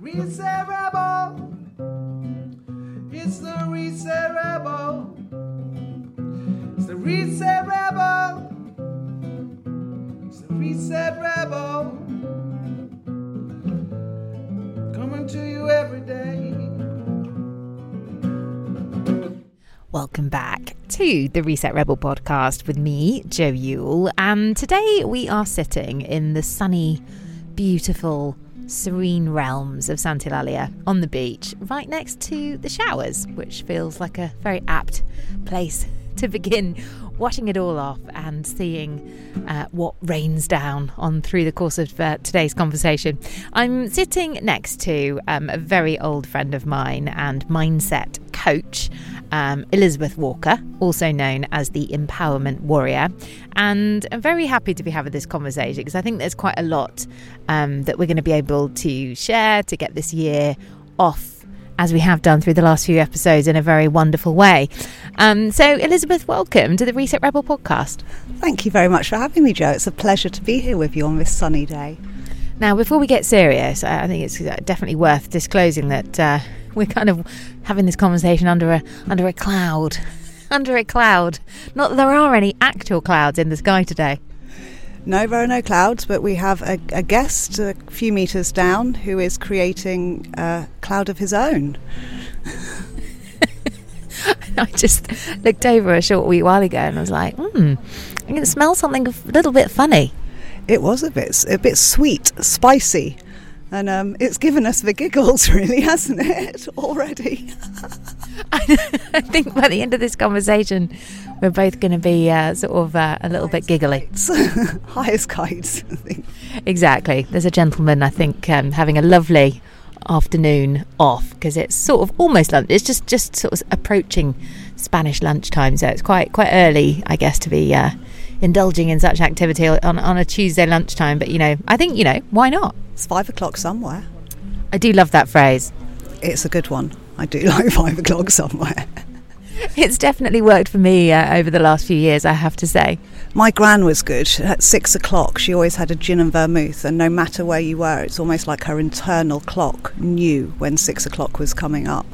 Reset Rebel. It's the Reset Rebel. It's the Reset Rebel. It's the Reset Rebel. Coming to you every day. Welcome back to the Reset Rebel podcast with me, Joe Yule. And today we are sitting in the sunny, beautiful, serene realms of Sant'Eulalia on the beach, right next to the showers, which feels like a very apt place to begin washing it all off and seeing uh, what rains down on through the course of uh, today's conversation. I'm sitting next to um, a very old friend of mine and mindset coach, um, Elizabeth Walker, also known as the Empowerment Warrior. And I'm very happy to be having this conversation because I think there's quite a lot um, that we're going to be able to share to get this year off as we have done through the last few episodes in a very wonderful way. Um, so, Elizabeth, welcome to the Reset Rebel podcast. Thank you very much for having me, Joe. It's a pleasure to be here with you on this sunny day. Now, before we get serious, I think it's definitely worth disclosing that uh, we're kind of having this conversation under a under a cloud, under a cloud. Not that there are any actual clouds in the sky today. No, there are no clouds, but we have a, a guest a few metres down who is creating a cloud of his own. I just looked over a short wee while ago and I was like, hmm, I can smell something a little bit funny. It was a bit a bit sweet, spicy, and um, it's given us the giggles, really, hasn't it? Already. I think by the end of this conversation, we're both going to be uh, sort of uh, a little bit giggly. High as kites, I think. Exactly. There's a gentleman, I think, um, having a lovely afternoon off because it's sort of almost lunch. It's just just sort of approaching Spanish lunchtime, so it's quite quite early, I guess, to be uh, indulging in such activity on on a Tuesday lunchtime. But you know, I think you know why not? It's five o'clock somewhere. I do love that phrase. It's a good one. I do like five o'clock somewhere. It's definitely worked for me uh, over the last few years, I have to say. My gran was good. At six o'clock, she always had a gin and vermouth, and no matter where you were, it's almost like her internal clock knew when six o'clock was coming up.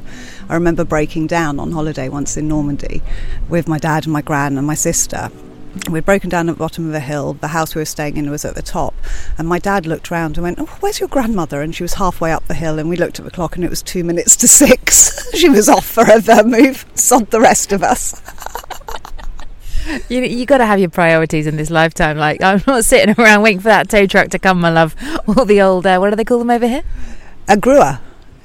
I remember breaking down on holiday once in Normandy with my dad and my gran and my sister, We'd broken down at the bottom of a hill. The house we were staying in was at the top. And my dad looked round and went, Oh, where's your grandmother? And she was halfway up the hill. And we looked at the clock and it was two minutes to six. she was off for her vermouth. Sod the rest of us. you you got to have your priorities in this lifetime. Like, I'm not sitting around waiting for that tow truck to come, my love. Or the old, uh, what do they call them over here? A grúa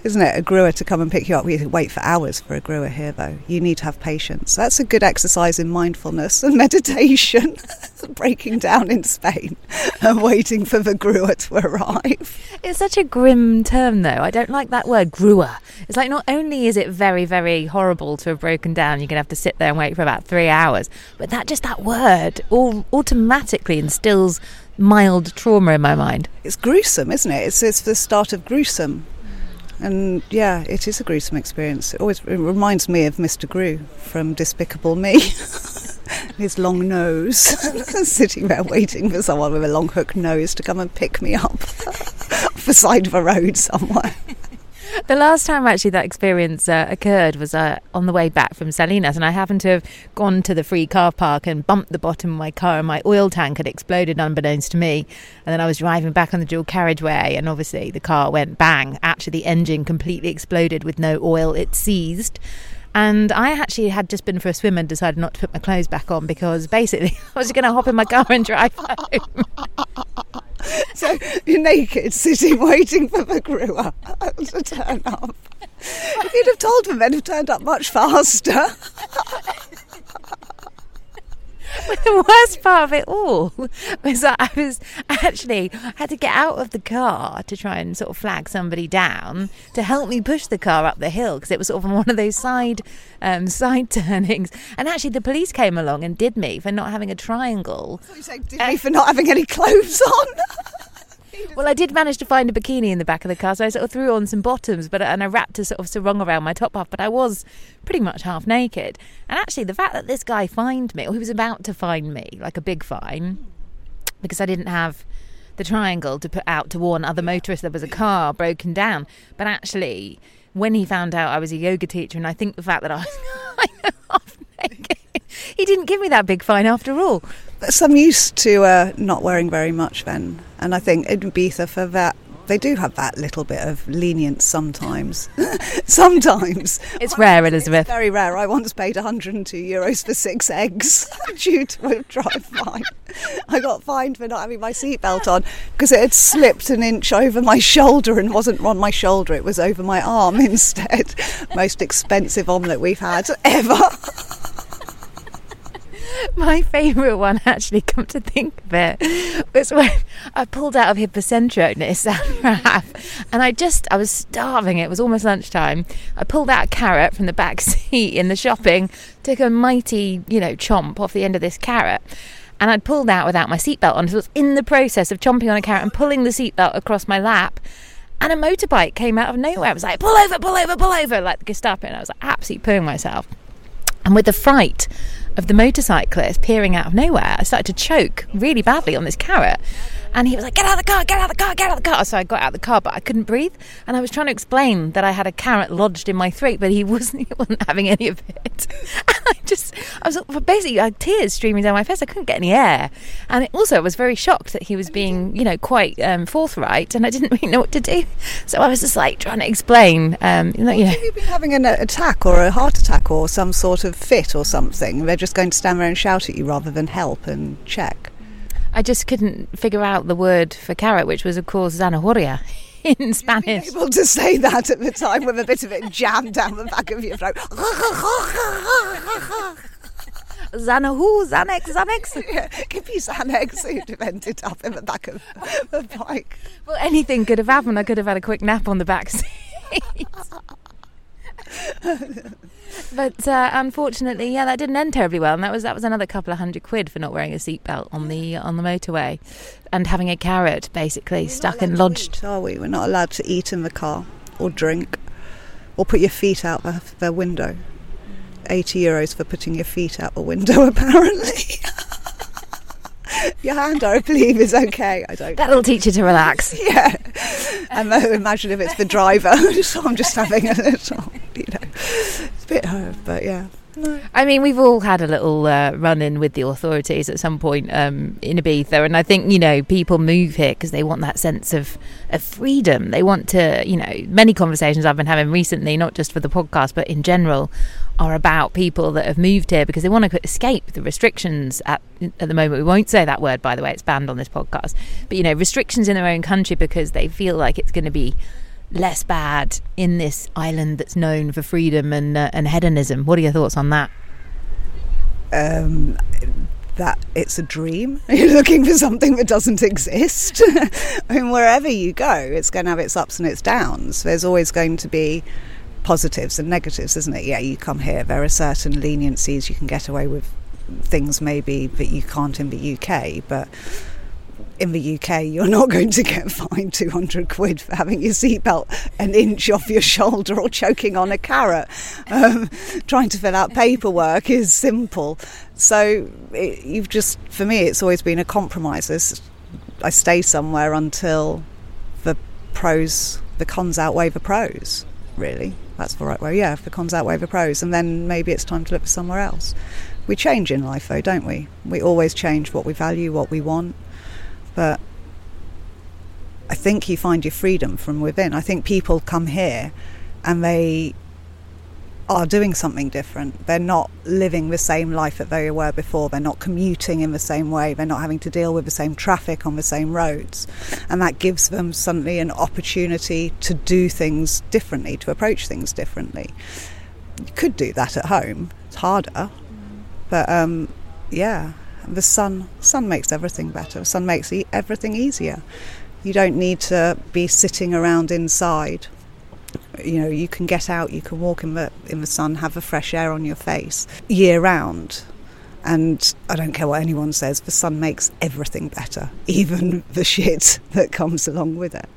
isn't it? A grúa to come and pick you up. We wait for hours for a grúa here, though. You need to have patience. That's a good exercise in mindfulness and meditation. Breaking down in Spain and waiting for the grúa to arrive. It's such a grim term, though. I don't like that word, grúa. It's like not only is it very, very horrible to have broken down, you're going to have to sit there and wait for about three hours, but that just that word all automatically instills mild trauma in my mind. It's gruesome, isn't it? It's, it's the start of gruesome and yeah, it is a gruesome experience. It always it reminds me of Mr. Gru from Despicable Me. His long nose, sitting there waiting for someone with a long hook nose to come and pick me up off the side of a road somewhere. The last time actually that experience uh, occurred was uh, on the way back from Salinas, and I happened to have gone to the free car park and bumped the bottom of my car, and my oil tank had exploded unbeknownst to me. And then I was driving back on the dual carriageway, and obviously the car went bang. Actually, the engine completely exploded with no oil. It seized. And I actually had just been for a swim and decided not to put my clothes back on because basically I was going to hop in my car and drive home. so you're naked, sitting waiting for the grúa to turn up. If you'd have told them, they'd have turned up much faster. the worst part of it all was that I was actually I had to get out of the car to try and sort of flag somebody down to help me push the car up the hill because it was sort of on one of those side um, side turnings. And actually, the police came along and did me for not having a triangle. You say did me for not having any clothes on. Well, I did manage to find a bikini in the back of the car, so I sort of threw on some bottoms, but and I wrapped a sort of sarong around my top half. But I was pretty much half naked. And actually, the fact that this guy fined me, or he was about to fine me, like a big fine, because I didn't have the triangle to put out to warn other motorists there was a car broken down. But actually, when he found out I was a yoga teacher, and I think the fact that I was half naked, he didn't give me that big fine after all. So I'm used to uh, not wearing very much then, and I think in Ibiza for that they do have that little bit of lenience sometimes. sometimes. It's rare, Elizabeth. It's very rare. I once paid 102 euros for six eggs due to a drive fine. I got fined for not having my seatbelt on because it had slipped an inch over my shoulder and wasn't on my shoulder, it was over my arm instead. Most expensive omelette we've had ever. My favourite one, actually, come to think of it, was when I pulled out of Hipercentro near San Raf, and I just, I was starving. It was almost lunchtime. I pulled out a carrot from the back seat in the shopping, took a mighty, you know, chomp off the end of this carrot, and I'd pulled out without my seatbelt on. So I was in the process of chomping on a carrot and pulling the seatbelt across my lap. And a motorbike came out of nowhere. I was like, pull over, pull over, pull over, like the Gestapo. And I was like, absolutely pulling myself. And with the fright of the motorcyclist peering out of nowhere, I started to choke really badly on this carrot. And he was like, Get out of the car, get out of the car, get out of the car. So I got out of the car, but I couldn't breathe. And I was trying to explain that I had a carrot lodged in my throat, but he wasn't, he wasn't having any of it. And I just, I was basically, I had tears streaming down my face. I couldn't get any air. And it also, I was very shocked that he was being, you know, quite um, forthright and I didn't really know what to do. So I was just like trying to explain, um, you know. Know. Have you been having an attack or a heart attack or some sort of fit or something? They're just going to stand there and shout at you rather than help and check. I just couldn't figure out the word for carrot, which was, of course, zanahoria in Spanish. Able to say that at the time with a bit of it jammed down the back of your throat. Xanahu, Xanax, Xanax. Yeah, give me Xanax. You'd ended up in the back of the bike. Well, anything could have happened. I could have had a quick nap on the back seat. but uh, unfortunately, yeah, that didn't end terribly well, and that was that was another couple of hundred quid for not wearing a seatbelt on the on the motorway, and having a carrot basically We're stuck and lodged. eat, are we? We're not allowed to eat in the car or drink or put your feet out the, the window. 80 euros for putting your feet out the window, apparently. Your hand, I believe, is okay. I don't That'll teach you to relax. Yeah. And then imagine if it's the driver. so I'm just having a little, you know, it's a bit hard, but yeah. No. I mean, we've all had a little uh, run in with the authorities at some point um, in Ibiza, and I think you know people move here because they want that sense of of freedom. They want to, you know, many conversations I've been having recently, not just for the podcast, but in general, are about people that have moved here because they want to escape the restrictions at at the moment. We won't say that word, by the way; it's banned on this podcast. But you know, restrictions in their own country because they feel like it's going to be less bad in this island that's known for freedom and uh, and hedonism. What are your thoughts on that? Um, that it's a dream. You're looking for something that doesn't exist. I mean, wherever you go, it's going to have its ups and its downs. There's always going to be positives and negatives, isn't it? Yeah, you come here, there are certain leniencies. You can get away with things maybe that you can't in the UK, but in the UK, you're not going to get fined 200 quid for having your seatbelt an inch off your shoulder or choking on a carrot. Um, trying to fill out paperwork is simple. So it, you've just, for me, it's always been a compromise. It's, I stay somewhere until the pros, the cons outweigh the pros, really. That's the right way. Yeah, if the cons outweigh the pros, and then maybe it's time to look for somewhere else. We change in life, though, don't we? We always change what we value, what we want but I think you find your freedom from within. I think people come here and they are doing something different. They're not living the same life that they were before. They're not commuting in the same way. They're not having to deal with the same traffic on the same roads. And that gives them suddenly an opportunity to do things differently, to approach things differently. You could do that at home, it's harder. But um, yeah, the sun sun makes everything better. Sun makes e- everything easier. You don't need to be sitting around inside. You know, you can get out, you can walk in the in the sun, have the fresh air on your face year round. And I don't care what anyone says, the sun makes everything better, even the shit that comes along with it.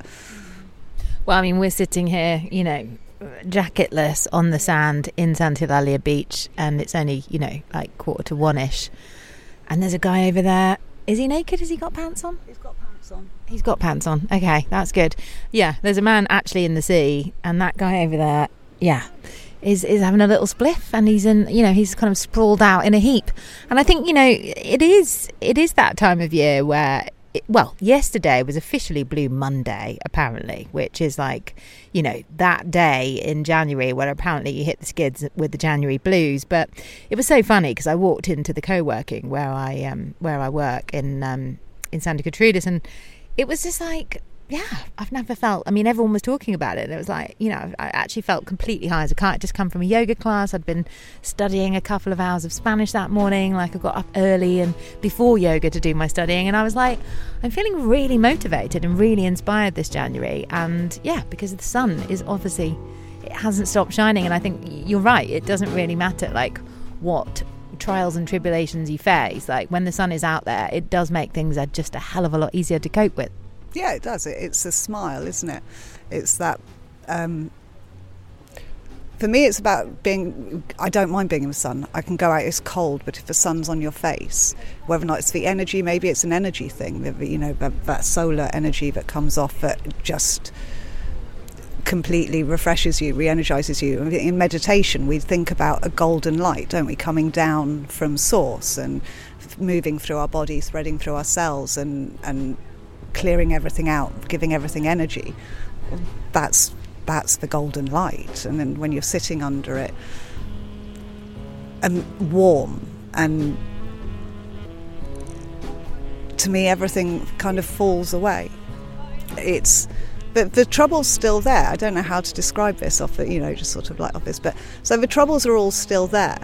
Well, I mean, we're sitting here, you know, jacketless on the sand in Santa Eulalia Beach, and it's only, you know, like quarter to one ish. And there's a guy over there Is he naked? Has he got pants on? He's got pants on. He's got pants on. Okay, that's good. Yeah, there's a man actually in the sea, and that guy over there, yeah, is is having a little spliff, and he's in, you know, he's kind of sprawled out in a heap. And I think, you know, it is it is that time of year where. It, well, yesterday was officially Blue Monday, apparently, which is like, you know, that day in January where apparently you hit the skids with the January blues. But it was so funny because I walked into the co-working where I um, where I work in um, in Santa Gertrudis, and it was just like yeah, I've never felt. I mean, everyone was talking about it. It was like, you know, I actually felt completely high as a kite. Just come from a yoga class. I'd been studying a couple of hours of Spanish that morning. Like, I got up early and before yoga to do my studying. And I was like, I'm feeling really motivated and really inspired this January. And yeah, because the sun is obviously, it hasn't stopped shining. And I think you're right. It doesn't really matter, like, what trials and tribulations you face. Like, when the sun is out there, it does make things just a hell of a lot easier to cope with. Yeah, it does. It's a smile, isn't it? It's that. Um, for me, it's about being. I don't mind being in the sun. I can go out. It's cold, but if the sun's on your face, whether or not it's the energy, maybe it's an energy thing. You know, that, that solar energy that comes off that just completely refreshes you, re-energizes you. In meditation, we think about a golden light, don't we, coming down from source and moving through our body, threading through our cells, and and clearing everything out, giving everything energy. That's that's the golden light. And then when you're sitting under it, and warm, and to me, everything kind of falls away. It's but the trouble's still there. I don't know how to describe this off the, you know, just sort of like off this. But so the troubles are all still there.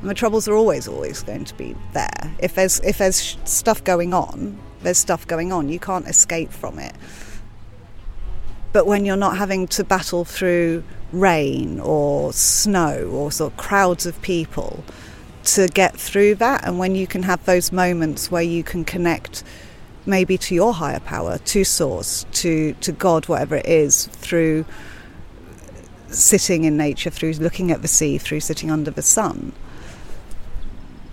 And the troubles are always, always going to be there. If there's if there's stuff going on, there's stuff going on. You can't escape from it. But when you're not having to battle through rain or snow or sort of crowds of people to get through that, and when you can have those moments where you can connect maybe to your higher power, to source, to, to God, whatever it is, through sitting in nature, through looking at the sea, through sitting under the sun.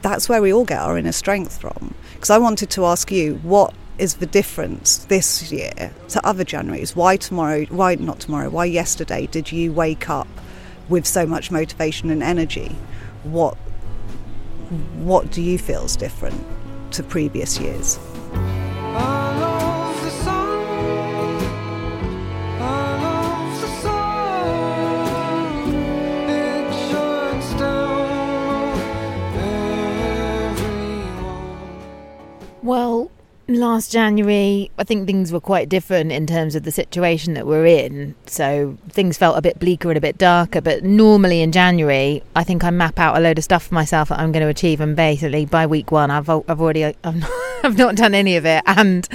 That's where we all get our inner strength from. Because I wanted to ask you, what is the difference this year to other Januaries? Why tomorrow, why not tomorrow, why yesterday did you wake up with so much motivation and energy? What, what do you feel is different to previous years? Last January, I think things were quite different in terms of the situation that we're in. So things felt a bit bleaker and a bit darker. But normally in January, I think I map out a load of stuff for myself that I'm going to achieve, and basically by week one, I've I've already I've not, I've not done any of it, and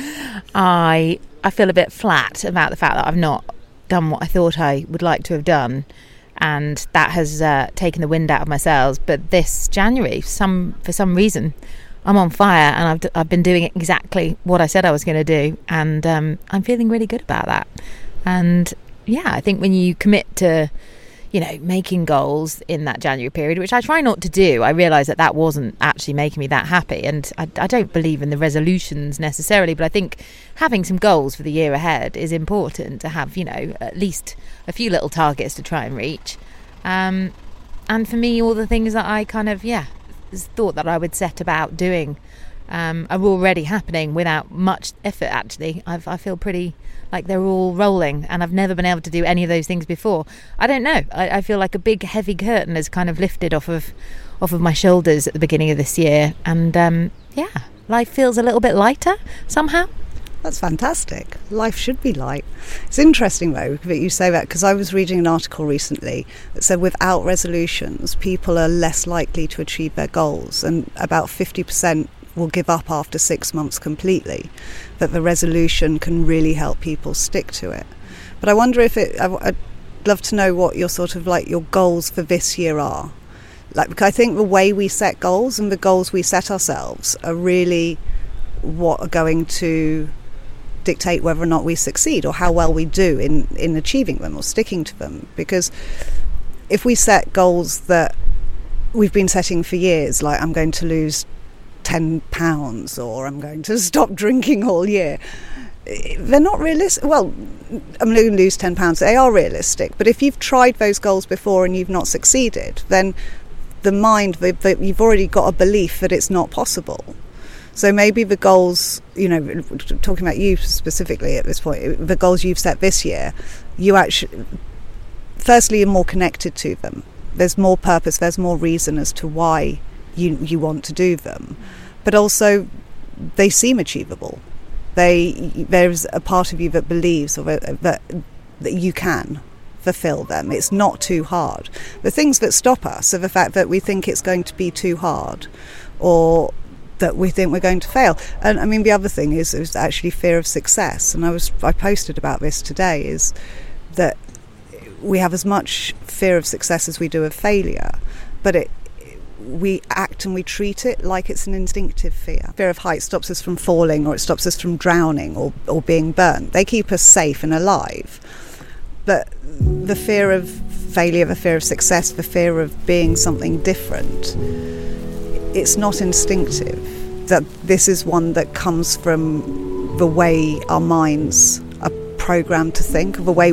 I I feel a bit flat about the fact that I've not done what I thought I would like to have done. And that has uh, taken the wind out of my sails. But this January, some for some reason, I'm on fire and I've, I've been doing exactly what I said I was going to do. And um, I'm feeling really good about that. And yeah, I think when you commit to, you know, making goals in that January period, which I try not to do, I realise that that wasn't actually making me that happy. And I, I don't believe in the resolutions necessarily, but I think having some goals for the year ahead is important to have, you know, at least a few little targets to try and reach. Um, and for me, all the things that I kind of, yeah, thought that I would set about doing um, are already happening without much effort. Actually, I've, I feel pretty like they're all rolling, and I've never been able to do any of those things before. I don't know. I, I feel like a big heavy curtain has kind of lifted off of off of my shoulders at the beginning of this year, and um, yeah, life feels a little bit lighter somehow. That's fantastic. Life should be light. It's interesting though that you say that because I was reading an article recently that said without resolutions, people are less likely to achieve their goals, and about 50% will give up after six months completely. That the resolution can really help people stick to it. But I wonder if it, I'd love to know what your sort of like your goals for this year are. Like, because I think the way we set goals and the goals we set ourselves are really what are going to dictate whether or not we succeed or how well we do in, in achieving them or sticking to them. Because if we set goals that we've been setting for years, like I'm going to lose 10 pounds or I'm going to stop drinking all year. They're not realistic. Well, I'm going to lose 10 pounds. They are realistic. But if you've tried those goals before and you've not succeeded, then the mind, you've already got a belief that it's not possible. So maybe the goals, you know, talking about you specifically at this point, the goals you've set this year, you actually, firstly, you're more connected to them. There's more purpose, there's more reason as to why you, you want to do them. But also, they seem achievable. They, there's a part of you that believes or that, that, you can fulfill them. It's not too hard. The things that stop us are the fact that we think it's going to be too hard or that we think we're going to fail. And I mean, the other thing is, is actually fear of success. And I was I posted about this today is that we have as much fear of success as we do of failure, but it we act and we treat it like it's an instinctive fear. Fear of height stops us from falling, or it stops us from drowning, or or being burnt. They keep us safe and alive, but the fear of failure, the fear of success, the fear of being something different it's not instinctive. That this is one that comes from the way our minds are programmed to think, the way,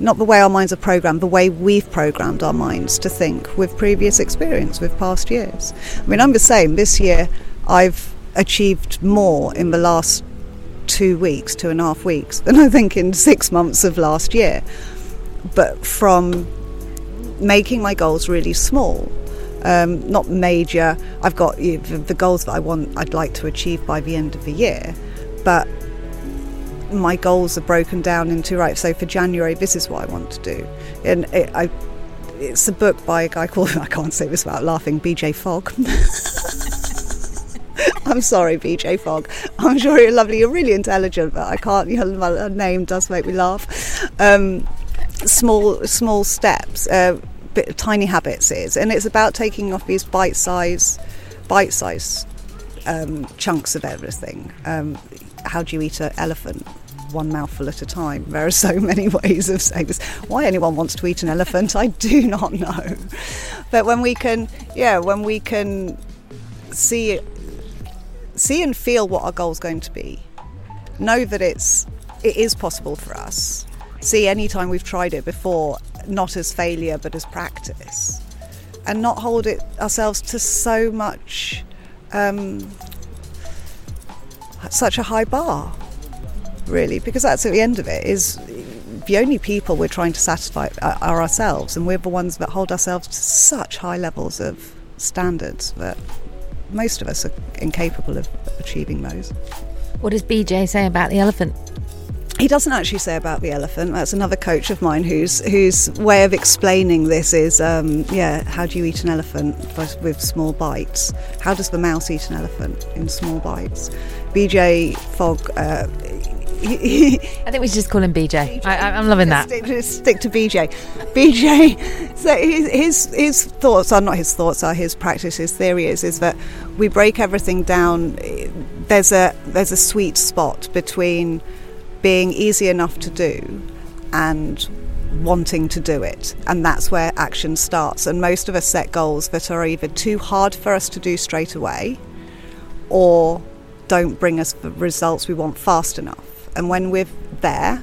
not the way our minds are programmed, the way we've programmed our minds to think with previous experience, with past years. I mean, I'm the same. This year, I've achieved more in the last two weeks, two and a half weeks, than I think in six months of last year. But from making my goals really small um, not major. I've got you know, the, goals that I want, I'd like to achieve by the end of the year, but my goals are broken down into right. So for January, this is what I want to do, and it, I, it's a book by a guy called I can't say this without laughing, B.J. Fogg. I'm sorry, BJ Fogg. I'm sure you're lovely. You're really intelligent, but I can't. Your name does make me laugh. Um, small, small steps. Uh, bit, of tiny habits is, and it's about taking off these bite size, bite size um, chunks of everything. Um, how do you eat an elephant? One mouthful at a time. There are so many ways of saying this. Why anyone wants to eat an elephant, I do not know. But when we can, yeah, when we can see, see and feel what our goal is going to be, know that it's it is possible for us. See, any time we've tried it before not as failure but as practice. And not hold it ourselves to so much um, such a high bar really because that's at the end of it is the only people we're trying to satisfy are ourselves and we're the ones that hold ourselves to such high levels of standards that most of us are incapable of achieving those. What does bj say about the elephant he doesn't actually say about the elephant. That's another coach of mine whose whose way of explaining this is, um, yeah, how do you eat an elephant with small bites? How does the mouse eat an elephant in small bites? BJ Fogg. Uh, I think we should just call him BJ. BJ. I, am loving that. Stick, stick, to BJ. BJ. So his, his his thoughts are not his thoughts are his practice. His theory is is that we break everything down. There's a there's a sweet spot between being easy enough to do and wanting to do it. And that's where action starts. And most of us set goals that are either too hard for us to do straight away or don't bring us the results we want fast enough. And when we're there,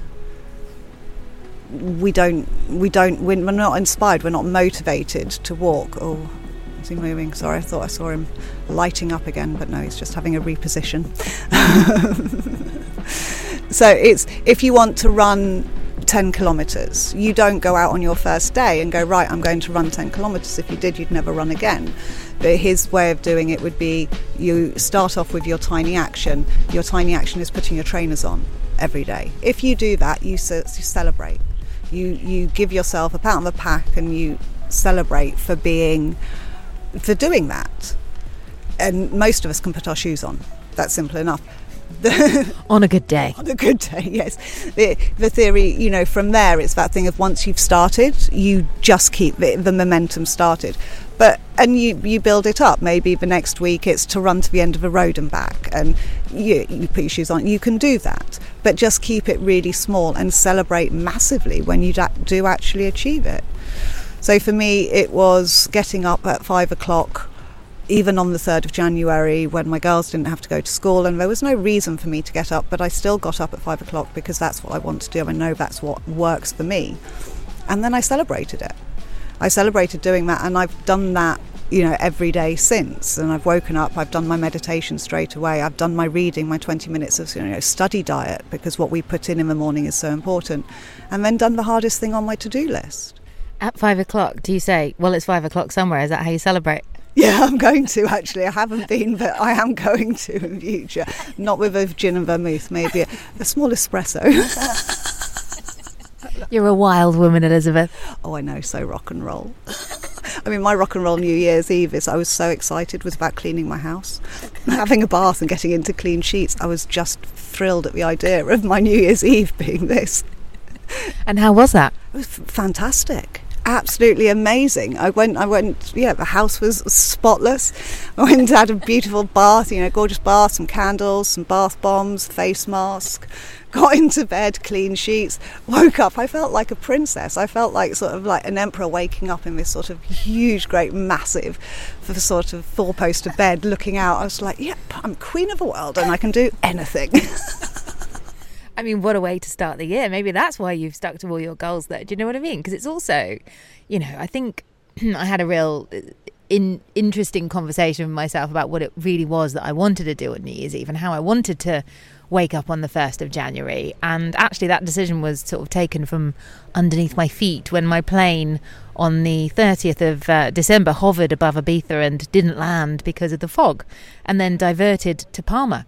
we don't, we don't, we're not inspired, we're not motivated to walk. Oh, is he moving? Sorry, I thought I saw him lighting up again, but no, he's just having a reposition. So it's if you want to run 10 kilometres, you don't go out on your first day and go, right, I'm going to run 10 kilometres. If you did, you'd never run again. But his way of doing it would be you start off with your tiny action. Your tiny action is putting your trainers on every day. If you do that, you, you celebrate. You, you give yourself a pat on the back and you celebrate for being, for doing that. And most of us can put our shoes on. That's simple enough on a good day. On a good day, yes. The, the theory, you know, from there, it's that thing of once you've started, you just keep the, the momentum started. But and you you build it up. Maybe the next week it's to run to the end of a road and back, and you you put your shoes on. You can do that, but just keep it really small and celebrate massively when you do actually achieve it. So for me, it was getting up at five o'clock even on the 3rd of January when my girls didn't have to go to school and there was no reason for me to get up, but I still got up at five o'clock because that's what I want to do. I know that's what works for me. And then I celebrated it. I celebrated doing that and I've done that you know every day since and I've woken up I've done my meditation straight away I've done my reading my 20 minutes of you know study diet because what we put in in the morning is so important and then done the hardest thing on my to-do list At five o'clock, do you say, well, it's five o'clock somewhere? Is that how you celebrate? Yeah, I'm going to actually. I haven't been, but I am going to in future. Not with a gin and vermouth, maybe a, a small espresso. You're a wild woman, Elizabeth. oh, I know, so rock and roll. I mean, my rock and roll New Year's Eve is I was so excited was about cleaning my house, having a bath and getting into clean sheets. I was just thrilled at the idea of my New Year's Eve being this. And how was that? It was f- fantastic. Absolutely amazing. I went, I went, yeah, the house was spotless. I went and had a beautiful bath, you know, gorgeous bath, some candles, some bath bombs, face mask. Got into bed, clean sheets, woke up. I felt like a princess. I felt like sort of like an emperor waking up in this sort of huge, great, massive, sort of four poster bed looking out. I was like, yep, I'm queen of the world and I can do anything. I mean, what a way to start the year. Maybe that's why you've stuck to all your goals there. Do you know what I mean? Because it's also, you know, I think I had a real uh, in, interesting conversation with myself about what it really was that I wanted to do on New Year's Eve and how I wanted to wake up on the 1st of January. And actually, that decision was sort of taken from underneath my feet when my plane on the 30th of uh, December hovered above Ibiza and didn't land because of the fog and then diverted to Palma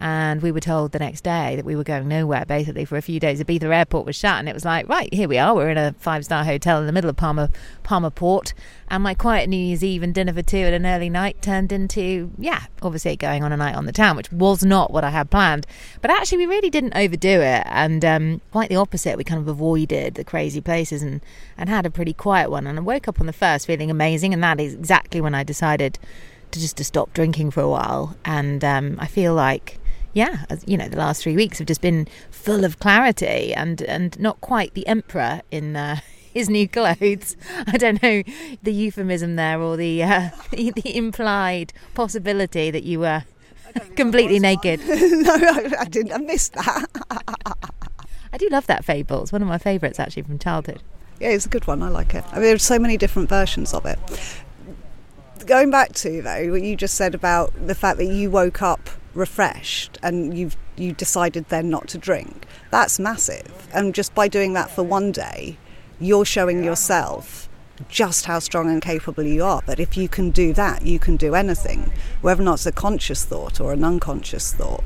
and we were told the next day that we were going nowhere basically for a few days. Ibiza airport was shut and it was like right here we are. We're in a five star hotel in the middle of palma palma port. And my quiet new year's eve and dinner for two at an early night turned into yeah obviously going on a night on the town which was not what i had planned. But actually we really didn't overdo it. And um, quite the opposite. We kind of avoided the crazy places and and had a pretty quiet one. And i woke up on the first feeling amazing and that is exactly when i decided to just to stop drinking for a while. And um, i feel like yeah, you know, the last three weeks have just been full of clarity and and not quite the emperor in. Uh, his new clothes. I don't know the euphemism there or the uh, the, the implied possibility that you were completely naked. no, I, I didn't. I missed that. I do love that fable. It's one of my favourites actually from childhood. Yeah, it's a good one. I like it. I mean, there's so many different versions of it. Going back to though what you just said about the fact that you woke up refreshed and you've you decided then not to drink. That's massive. And just by doing that for one day, you're showing yourself just how strong and capable you are. But if you can do that, you can do anything, whether or not it's a conscious thought or an unconscious thought.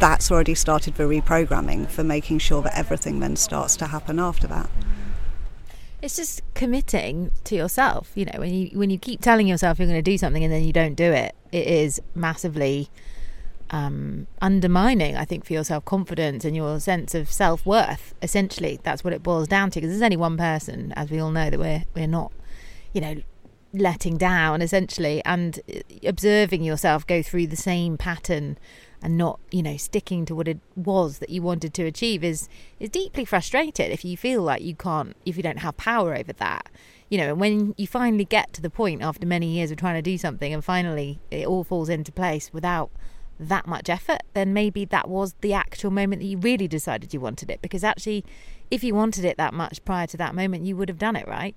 That's already started the reprogramming for making sure that everything then starts to happen after that. It's just committing to yourself. You know, when you when you keep telling yourself you're going to do something and then you don't do it, it is massively um, undermining. I think for your self confidence and your sense of self worth. Essentially, that's what it boils down to. Because there's only one person, as we all know, that we're we're not, you know, letting down essentially, and uh, observing yourself go through the same pattern and not you know sticking to what it was that you wanted to achieve is is deeply frustrated if you feel like you can't if you don't have power over that you know and when you finally get to the point after many years of trying to do something and finally it all falls into place without that much effort then maybe that was the actual moment that you really decided you wanted it because actually if you wanted it that much prior to that moment you would have done it right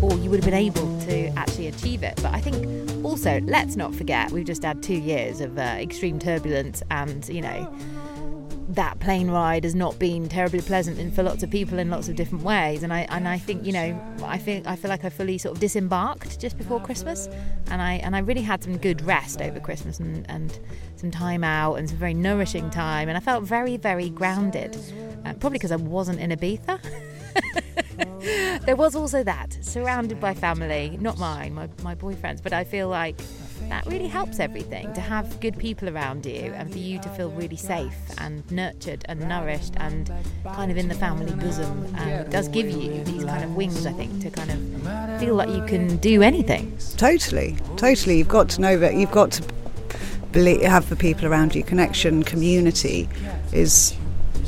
or you would have been able to actually achieve it. But I think also, let's not forget, we've just had two years of uh, extreme turbulence, and you know, that plane ride has not been terribly pleasant in, for lots of people in lots of different ways. And I and I think you know, I feel I feel like I fully sort of disembarked just before Christmas, and I and I really had some good rest over Christmas and and some time out and some very nourishing time, and I felt very very grounded, uh, probably because I wasn't in Ibiza. there was also that surrounded by family not mine my, my boyfriend's but i feel like that really helps everything to have good people around you and for you to feel really safe and nurtured and nourished and kind of in the family bosom and it does give you these kind of wings i think to kind of feel like you can do anything Totally, totally. You've got to know that you've got to believe, have the people around you. Connection, community is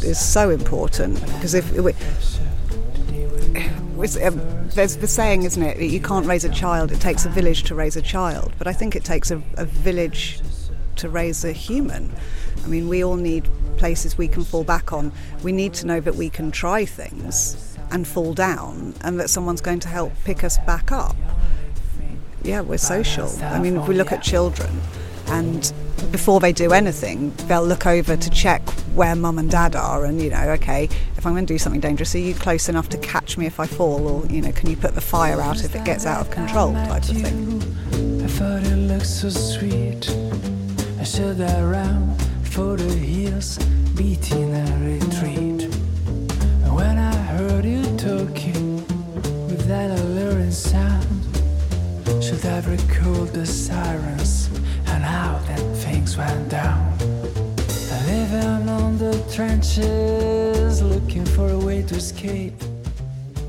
is so important because if we, um, there's the saying, isn't it? that You can't raise a child; it takes a village to raise a child. But I think it takes a, a village to raise a human. I mean, we all need places we can fall back on. We need to know that we can try things and fall down, and that someone's going to help pick us back up. Yeah, we're social. I mean, if we look at children, and before they do anything, they'll look over to check where mum and dad are, and you know, okay, if I'm going to do something dangerous, are you close enough to catch me if I fall, or you know, can you put the fire out if it gets out of control, type of thing. I thought it looked so sweet. I stood around for the hills, beating a retreat. And when I heard you talking with that alluring sound, should have recalled the sirens and how then things went down. Living on the trenches, looking for a way to escape.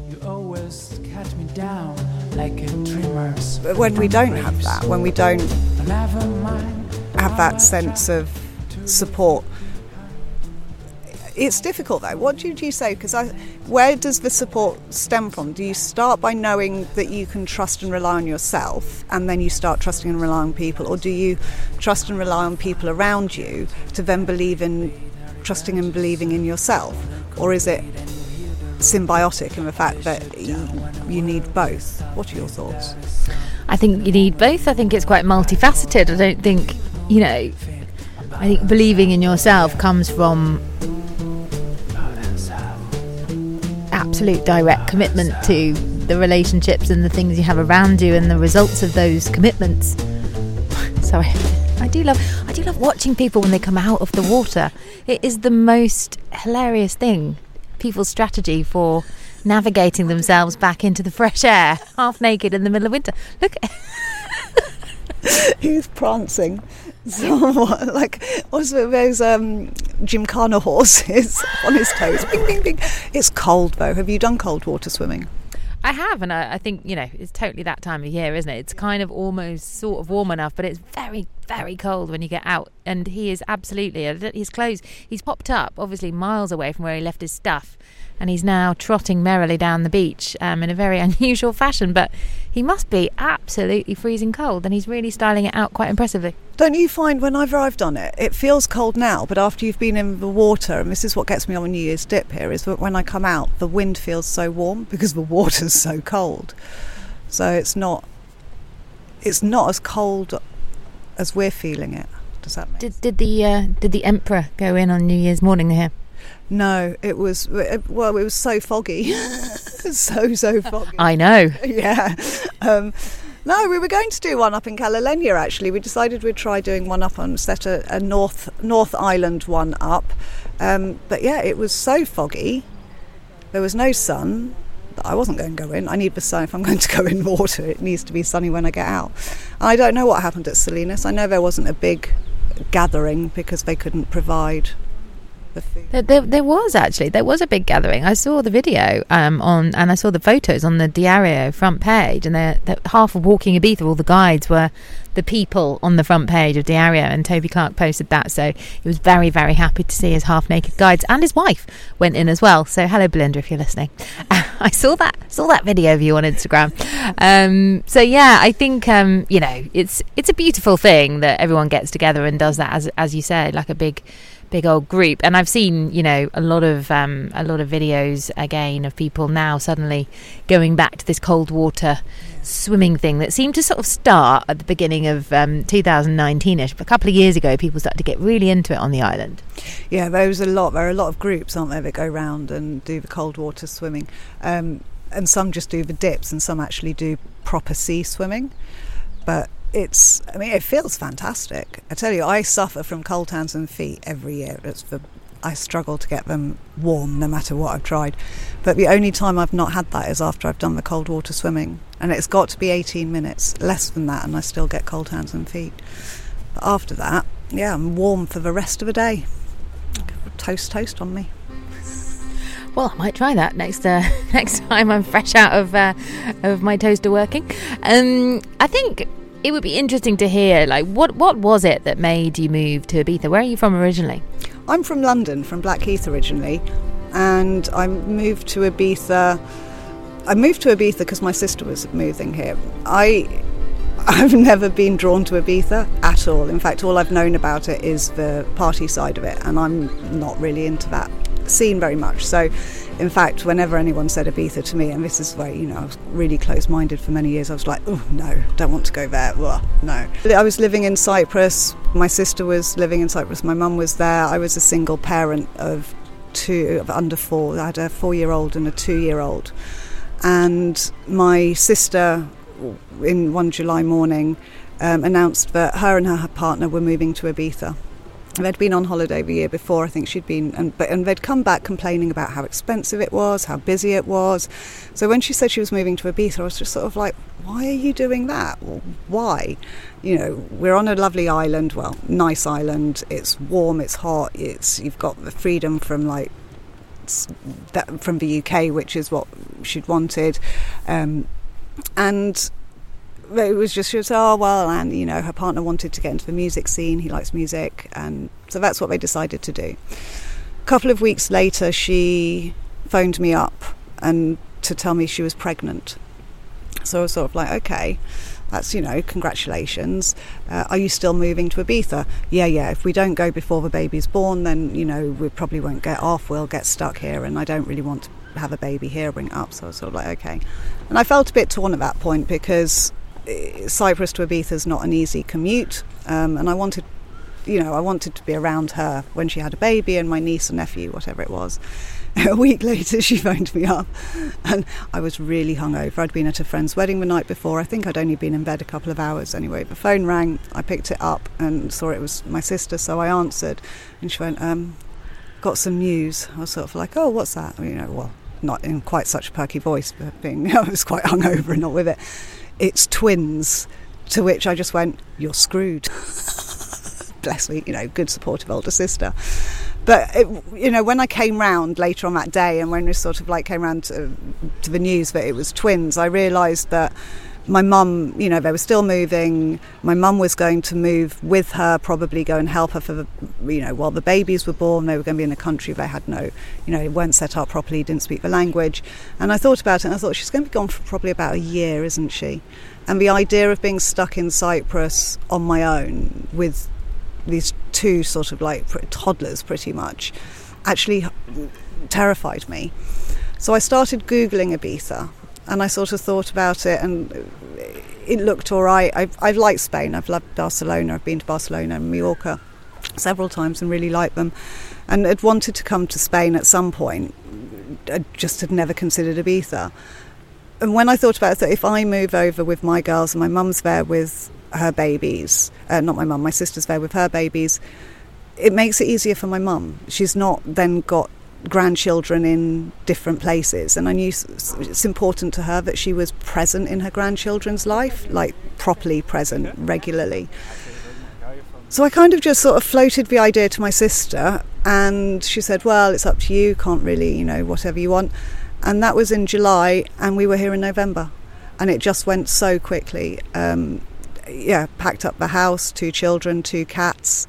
You always cut me down like a dreamer's. But when we don't have that, when we don't have that sense of support. It's difficult though. What do you say? Because where does the support stem from? Do you start by knowing that you can trust and rely on yourself, and then you start trusting and relying on people, or do you trust and rely on people around you to then believe in trusting and believing in yourself, or is it symbiotic in the fact that you, you need both? What are your thoughts? I think you need both. I think it's quite multifaceted. I don't think, you know, I think believing in yourself comes from absolute direct commitment to the relationships and the things you have around you and the results of those commitments. Sorry. I do love I do love watching people when they come out of the water. It is the most hilarious thing. People's strategy for navigating themselves back into the fresh air, half naked in the middle of winter. Look He's prancing. Somewhat like it, those um, gymkhana horses on his toes. Bing, bing, bing. It's cold though. Have you done cold water swimming? I have, and I, I think you know it's totally that time of year, isn't it? It's kind of almost sort of warm enough, but it's very, very cold when you get out. And he is absolutely his clothes. He's popped up, obviously miles away from where he left his stuff, and he's now trotting merrily down the beach um, in a very unusual fashion. But he must be absolutely freezing cold, and he's really styling it out quite impressively. Don't you find whenever I've done it, it feels cold now, but after you've been in the water, and this is what gets me on a New Year's dip here, is that when I come out, the wind feels so warm because the water's so cold. So it's not, it's not as cold as we're feeling it. Does that make Did did the uh, did the emperor go in on New Year's morning here? No, it was well, it was so foggy, so so foggy. I know. yeah. Um, no, we were going to do one up in Cala Llenya. Actually, we decided we'd try doing one up on set a, a North North Island one up. Um, but yeah, it was so foggy. There was no sun. I wasn't going to go in. I need the sun if I'm going to go in water. It needs to be sunny when I get out. I don't know what happened at Salinas. I know there wasn't a big gathering because they couldn't provide the. There, there, there was actually there was a big gathering. I saw the video um, on and I saw the photos on the Diario front page, and they're, they're half of Walking Ibiza. All the guides were the people on the front page of Diario, and Toby Clark posted that. So he was very very happy to see his half naked guides, and his wife went in as well. So hello Belinda, if you're listening. I saw that saw that video of you on Instagram. Um, so yeah, I think um, you know it's it's a beautiful thing that everyone gets together and does that as as you say, like a big big old group and i've seen you know a lot of um, a lot of videos again of people now suddenly going back to this cold water swimming thing that seemed to sort of start at the beginning of um, 2019ish but a couple of years ago people started to get really into it on the island Yeah, there was a lot. There are a lot of groups, aren't there, that go round and do the cold water swimming, um, and some just do the dips, and some actually do proper sea swimming. But it's, I mean, it feels fantastic. I tell you, I suffer from cold hands and feet every year. It's the I struggle to get them warm no matter what I've tried. But the only time I've not had that is after I've done the cold water swimming. And it's got to be 18 minutes, less than that, and I still get cold hands and feet. But after that, yeah, I'm warm for the rest of the day. Toast, toast on me. well i might try that next uh, next time i'm fresh out of uh, of my toaster working um, i think it would be interesting to hear like what what was it that made you move to ibiza where are you from originally I'm from London, from Blackheath originally, and I moved to Ibiza. I moved to Ibiza because my sister was moving here. I I've never been drawn to Ibiza at all. In fact, all I've known about it is the party side of it, and I'm not really into that scene very much. So, in fact, whenever anyone said Ibiza to me, and this is where, you know, I was really close minded for many years, I was like, oh, no, don't want to go there. No. I was living in Cyprus. My sister was living in Cyprus. My mum was there. I was a single parent of two, of under four. I had a four year old and a two year old. And my sister in one July morning um, announced that her and her partner were moving to Ibiza. They'd been on holiday the year before. I think she'd been, and, and they'd come back complaining about how expensive it was, how busy it was. So when she said she was moving to Ibiza, I was just sort of like, "Why are you doing that? why?" You know, we're on a lovely island. Well, nice island. It's warm. It's hot. It's you've got the freedom from like that from the UK, which is what she'd wanted. Um, and it was just she was oh well and you know her partner wanted to get into the music scene. He likes music. And so that's what they decided to do. A couple of weeks later she phoned me up and to tell me she was pregnant. So I was sort of like okay that's you know congratulations. Uh, are you still moving to Ibiza? Yeah yeah. If we don't go before the baby's born then you know we probably won't get off. We'll get stuck here and I don't really want to have a baby here, bring it up. So I was sort of like, okay. And I felt a bit torn at that point because Cyprus to Ibiza is not an easy commute. Um, and I wanted, you know, I wanted to be around her when she had a baby and my niece and nephew, whatever it was. a week later, she phoned me up, and I was really hungover. I'd been at a friend's wedding the night before. I think I'd only been in bed a couple of hours anyway. The phone rang. I picked it up and saw it was my sister, so I answered, and she went, um, "Got some news." I was sort of like, "Oh, what's that?" You know, well, not in quite such a perky voice, but being I was quite hungover and not with it. It's twins, to which I just went, "You're screwed." Bless me, you know, good supportive older sister. But it, you know, when I came round later on that day, and when we sort of like came round to, to the news that it was twins, I realised that my mum, you know, they were still moving. My mum was going to move with her, probably go and help her for the, you know, while the babies were born. They were going to be in a country they had no, you know, weren't set up properly, didn't speak the language. And I thought about it and I thought she's going to be gone for probably about a year, isn't she? And the idea of being stuck in Cyprus on my own with these two sort of like toddlers pretty much actually terrified me. So I started Googling Ibiza and I sort of thought about it, and it looked all right. I've, I've liked Spain. I've loved Barcelona. I've been to Barcelona and Mallorca several times and really liked them, and had wanted to come to Spain at some point. I just had never considered Ibiza. And when I thought about it, if I move over with my girls and my mum's there with her babies, uh, not my mum, my sister's there with her babies, it makes it easier for my mum. She's not then got grandchildren in different places. And I knew it's important to her that she was present in her grandchildren's life like properly present regularly. So I kind of just sort of floated the idea to my sister and she said well it's up to you can't really you know whatever you want. And that was in July and we were here in November. And it just went so quickly. Um, yeah packed up the house two children two cats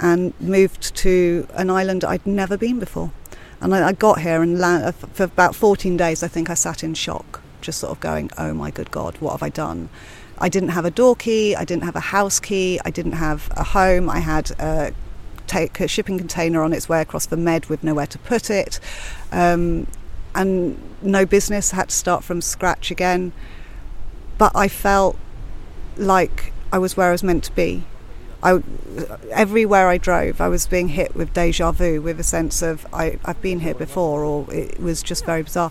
and moved to an island I'd never been before and I, I got here and land, uh, for about 14 days, I think I sat in shock, just sort of going, oh my good God, what have I done? I didn't have a door key, I didn't have a house key, I didn't have a home, I had a, take a shipping container on its way across the Med with nowhere to put it, um, and no business, had to start from scratch again. But I felt like I was where I was meant to be. I, everywhere I drove, I was being hit with deja vu, with a sense of I, I've been here before, or it was just very bizarre.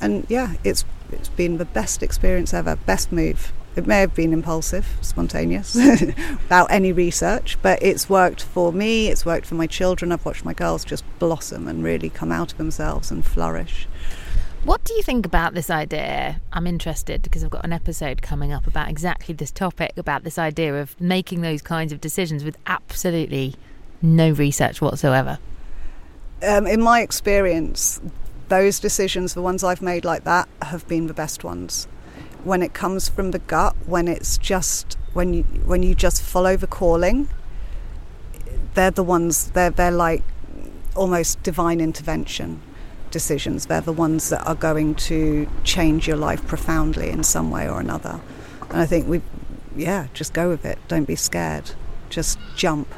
And yeah, it's it's been the best experience ever, best move. It may have been impulsive, spontaneous, without any research, but it's worked for me. It's worked for my children. I've watched my girls just blossom and really come out of themselves and flourish. What do you think about this idea? I'm interested because I've got an episode coming up about exactly this topic about this idea of making those kinds of decisions with absolutely no research whatsoever. Um, in my experience, those decisions, the ones I've made like that, have been the best ones. When it comes from the gut, when it's just when you when you just follow the calling, they're the ones. They're they're like almost divine intervention decisions. They're the ones that are going to change your life profoundly in some way or another. And I think we, yeah, just go with it. Don't be scared. Just jump.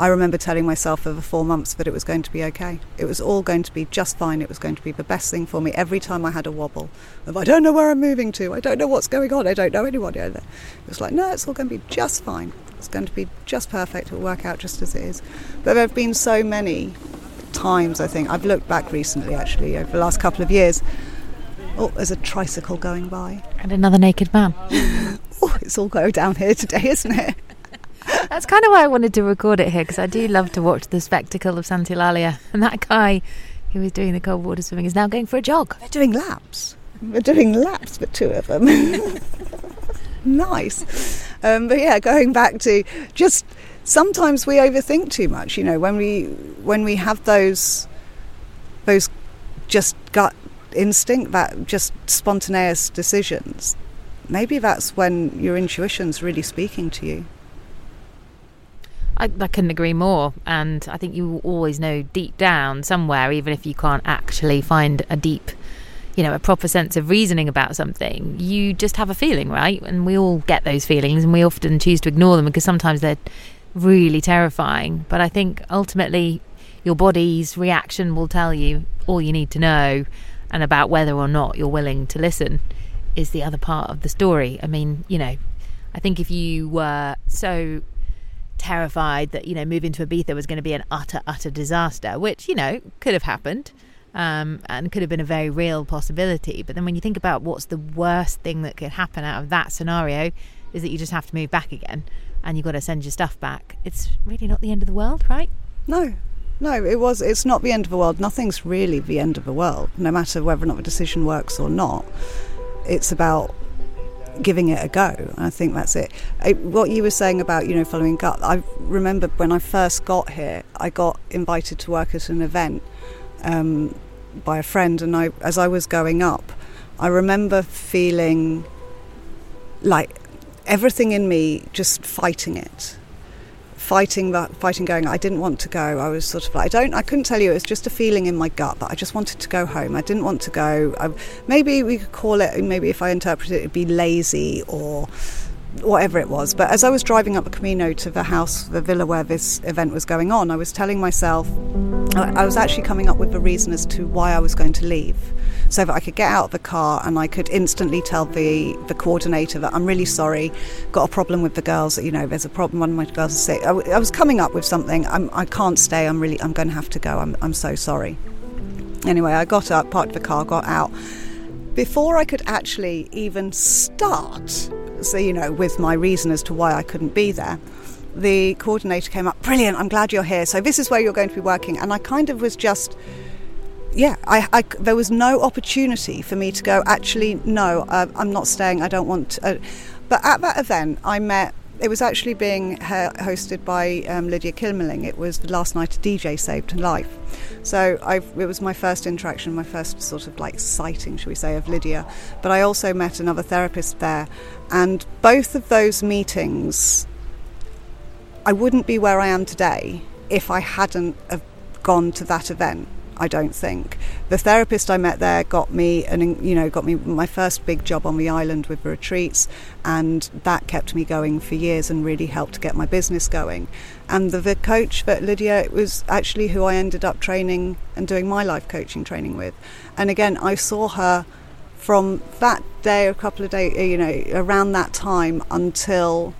I remember telling myself over four months that it was going to be okay. It was all going to be just fine. It was going to be the best thing for me every time I had a wobble of I don't know where I'm moving to. I don't know what's going on. I don't know anybody. It was like, no, it's all going to be just fine. It's going to be just perfect. It will work out just as it is. But there have been so many times, I think. I've looked back recently, actually, over the last couple of years. Oh, there's a tricycle going by. And another naked man. oh, it's all going down here today, isn't it? That's kind of why I wanted to record it here because I do love to watch the spectacle of Sant'Eulalia. And that guy who was doing the cold water swimming is now going for a jog. They're doing laps. They're doing laps for two of them. nice. Um, but yeah, going back to just sometimes we overthink too much. You know, when we when we have those those just gut instinct, that just spontaneous decisions. Maybe that's when your intuition's really speaking to you. I, I couldn't agree more. And I think you always know deep down somewhere, even if you can't actually find a deep, you know, a proper sense of reasoning about something, you just have a feeling, right? And we all get those feelings and we often choose to ignore them because sometimes they're really terrifying. But I think ultimately your body's reaction will tell you all you need to know. And about whether or not you're willing to listen is the other part of the story. I mean, you know, I think if you were so terrified that you know moving to Ibiza was going to be an utter utter disaster, which you know could have happened. Um, and could have been a very real possibility. But then when you think about what's the worst thing that could happen out of that scenario, is that you just have to move back again and you've got to send your stuff back. It's really not the end of the world, right? No, no, it was. It's not the end of the world. Nothing's really the end of the world, no matter whether or not the decision works or not. It's about giving it a go. I think that's it. I, what you were saying about you know following gut, I remember when I first got here, I got invited to work at an event um, by a friend, and I as I was going up, I remember feeling like everything in me just fighting it. Fighting that fighting going I didn't want to go. I was sort of like I don't I couldn't tell you it was just a feeling in my gut that I just wanted to go home. I didn't want to go. I, maybe we could call it maybe if I interpret it it'd be lazy or whatever it was. But as I was driving up the Camino to the house the villa where this event was going on I was telling myself I was actually coming up with a reason as to why I was going to leave so that I could get out of the car and I could instantly tell the, the coordinator that I'm really sorry, got a problem with the girls, you know, there's a problem, one of my girls is sick. I, was coming up with something, I'm, I can't stay, I'm really, I'm going to have to go, I'm, I'm so sorry. Anyway, I got up, parked the car, got out. Before I could actually even start, so, you know, with my reason as to why I couldn't be there, the coordinator came up, brilliant, I'm glad you're here. So this is where you're going to be working. And I kind of was just yeah, I, I, there was no opportunity for me to go, actually, no, uh, I'm not staying, I don't want to. Uh, but at that event, I met, it was actually being hosted by um, Lydia Kilmerling. It was the last night a DJ saved life. So I've, it was my first interaction, my first sort of like sighting, shall we say, of Lydia. But I also met another therapist there. And both of those meetings, I wouldn't be where I am today if I hadn't gone to that event I don't think. The therapist I met there got me, and you know, got me my first big job on the island with the retreats, and that kept me going for years and really helped get my business going. And the, the coach that Lydia was actually who I ended up training and doing my life coaching training with. And again, I saw her from that day, a couple of days, you know, around that time until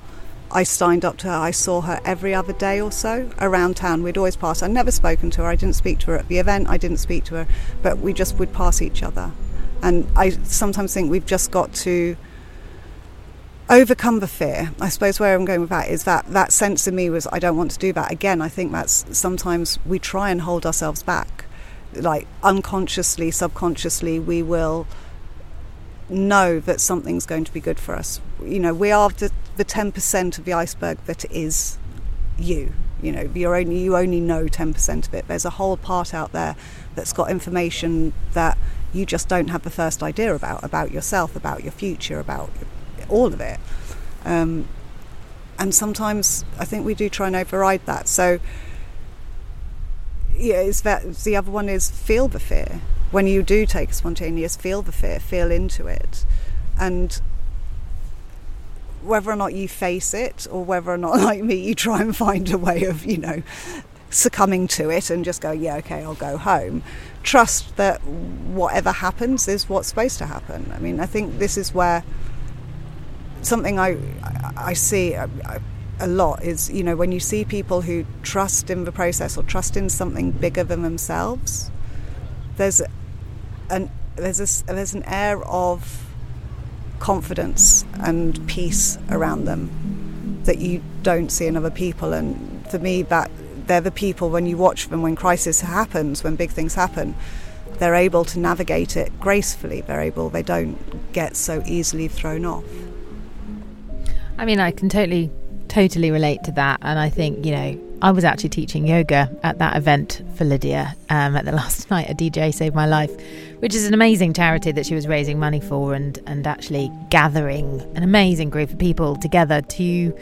I signed up to her. I saw her every other day or so around town. We'd always pass. I'd never spoken to her. I didn't speak to her at the event. I didn't speak to her, but we just would pass each other. And I sometimes think we've just got to overcome the fear. I suppose where I'm going with that is that that sense in me was I don't want to do that. Again, I think that's sometimes we try and hold ourselves back. Like unconsciously, subconsciously, we will know that something's going to be good for us. You know, we are the, the 10% of the iceberg that is you. You know, you only you only know 10% of it. There's a whole part out there that's got information that you just don't have the first idea about about yourself, about your future, about all of it. Um, and sometimes I think we do try and override that. So yeah, it's that the other one is feel the fear when you do take spontaneous, feel the fear, feel into it, and whether or not you face it or whether or not, like me, you try and find a way of, you know, succumbing to it and just go, yeah, okay, I'll go home. Trust that whatever happens is what's supposed to happen. I mean, I think this is where something I I see a, lot is you know when you see people who trust in the process or trust in something bigger than themselves. There's an there's a, there's an air of confidence and peace around them that you don't see in other people. And for me, that they're the people when you watch them when crisis happens, when big things happen, they're able to navigate it gracefully. They're able. They don't get so easily thrown off. I mean, I can totally, totally relate to that, and I think you know. I was actually teaching yoga at that event for Lydia um, at the last night. A DJ saved my life, which is an amazing charity that she was raising money for and, and actually gathering an amazing group of people together to,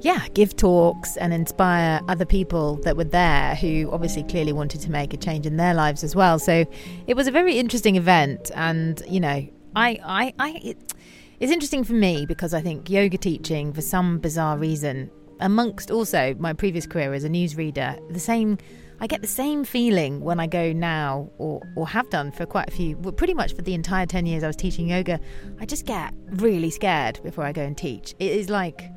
yeah, give talks and inspire other people that were there who obviously clearly wanted to make a change in their lives as well. So it was a very interesting event. And, you know, I, I, I, it, it's interesting for me because I think yoga teaching, for some bizarre reason, amongst also my previous career as a newsreader, the same I get the same feeling when I go now, or, or have done for quite a few, well, pretty much for the entire 10 years I was teaching yoga. I just get really scared before I go and teach. It is like,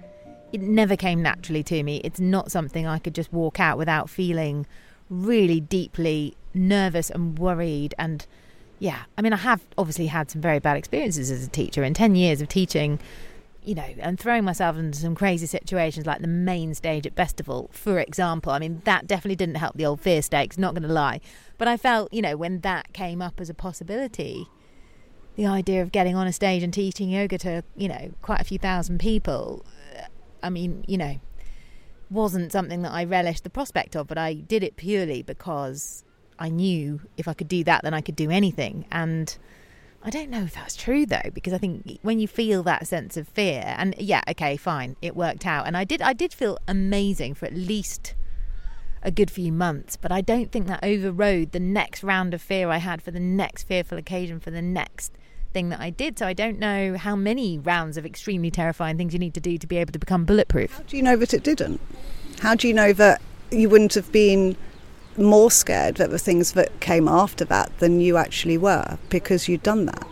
it never came naturally to me. It's not something I could just walk out without feeling really deeply nervous and worried. And yeah, I mean, I have obviously had some very bad experiences as a teacher. In 10 years of teaching, you know, and throwing myself into some crazy situations like the main stage at Festival, for example. I mean, that definitely didn't help the old fear stakes, not going to lie. But I felt, you know, when that came up as a possibility, the idea of getting on a stage and teaching yoga to, you know, quite a few thousand people, uh, I mean, you know, wasn't something that I relished the prospect of, but I did it purely because I knew if I could do that, then I could do anything. And I don't know if that's true though, because I think when you feel that sense of fear, and yeah, okay, fine, it worked out, and I did, I did feel amazing for at least a good few months, but I don't think that overrode the next round of fear I had for the next fearful occasion for the next thing that I did. So I don't know how many rounds of extremely terrifying things you need to do to be able to become bulletproof. How do you know that it didn't? How do you know that you wouldn't have been more scared that the things that came after that than you actually were because you'd done that.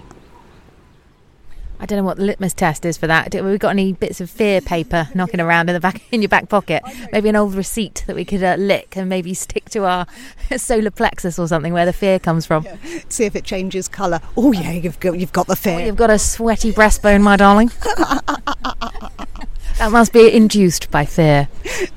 I don't know what the litmus test is for that. Have we got any bits of fear paper knocking around in the back in your back pocket? Maybe an old receipt that we could uh, lick and maybe stick to our solar plexus or something where the fear comes from. Yeah. See if it changes colour. Oh yeah, you've got you've got the fear. Oh, you've got a sweaty breastbone, my darling. that must be induced by fear.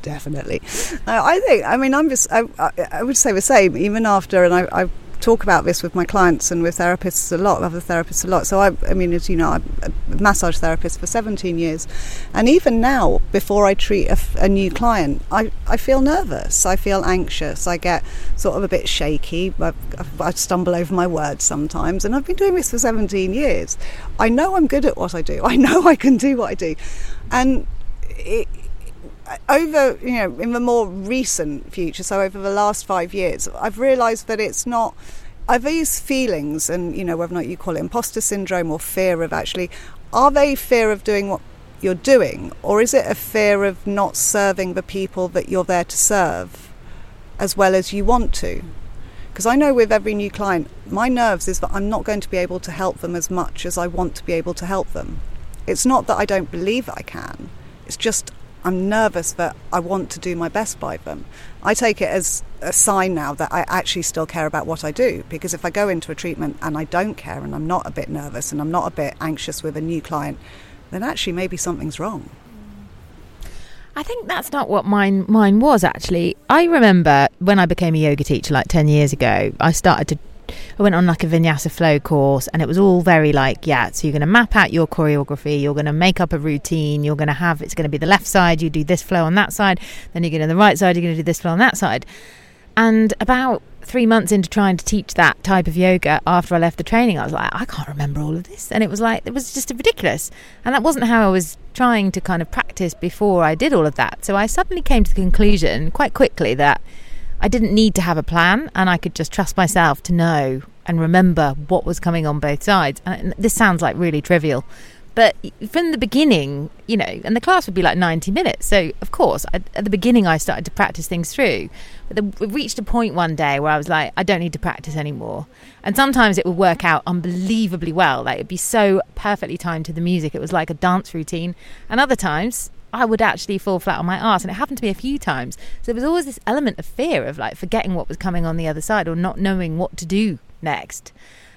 Definitely. I think. I mean, I'm just. I, I, I, would say the same. Even after, and I, I, talk about this with my clients and with therapists a lot, other therapists a lot. So I, I mean, as you know, I'm a massage therapist for 17 years, and even now, before I treat a, a new client, I, I feel nervous. I feel anxious. I get sort of a bit shaky. I, I stumble over my words sometimes, and I've been doing this for 17 years. I know I'm good at what I do. I know I can do what I do and it, over you know in the more recent future so over the last five years i've realized that it's not are these feelings and you know whether or not you call it imposter syndrome or fear of actually are they fear of doing what you're doing? Or is it a fear of not serving the people that you're there to serve as well as you want to? Because i know with every new client my nerves is that i'm not going to be able to help them as much as i want to be able to help them. It's not that I don't believe I can, it's just I'm nervous that I want to do my best by them. I take it as a sign now that I actually still care about what I do because if I go into a treatment and I don't care and I'm not a bit nervous and I'm not a bit anxious with a new client, then actually maybe something's wrong. I think that's not what mine mine was actually. I remember when I became a yoga teacher like 10 years ago, I started to I went on like a vinyasa flow course and it was all very like, yeah, so you're going to map out your choreography, you're going to make up a routine, you're going to have, it's going to be the left side, you do this flow on that side, then you're going to the right side, you're going to do this flow on that side. And about three months into trying to teach that type of yoga after I left the training, I was like, I can't remember all of this. And it was like, it was just ridiculous. And that wasn't how I was trying to kind of practice before I did all of that. So I suddenly came to the conclusion quite quickly that I didn't need to have a plan and I could just trust myself to know and remember what was coming on both sides. And this sounds like really trivial, but from the beginning, you know, and the class would be like 90 minutes. So, of course, I, at the beginning, I started to practice things through. But it reached a point one day where I was like, I don't need to practice anymore. And sometimes it would work out unbelievably well. Like, it'd be so perfectly timed to the music. It was like a dance routine. And other times, I would actually fall flat on my ass. And it happened to me a few times. So there was always this element of fear of like forgetting what was coming on the other side or not knowing what to do next.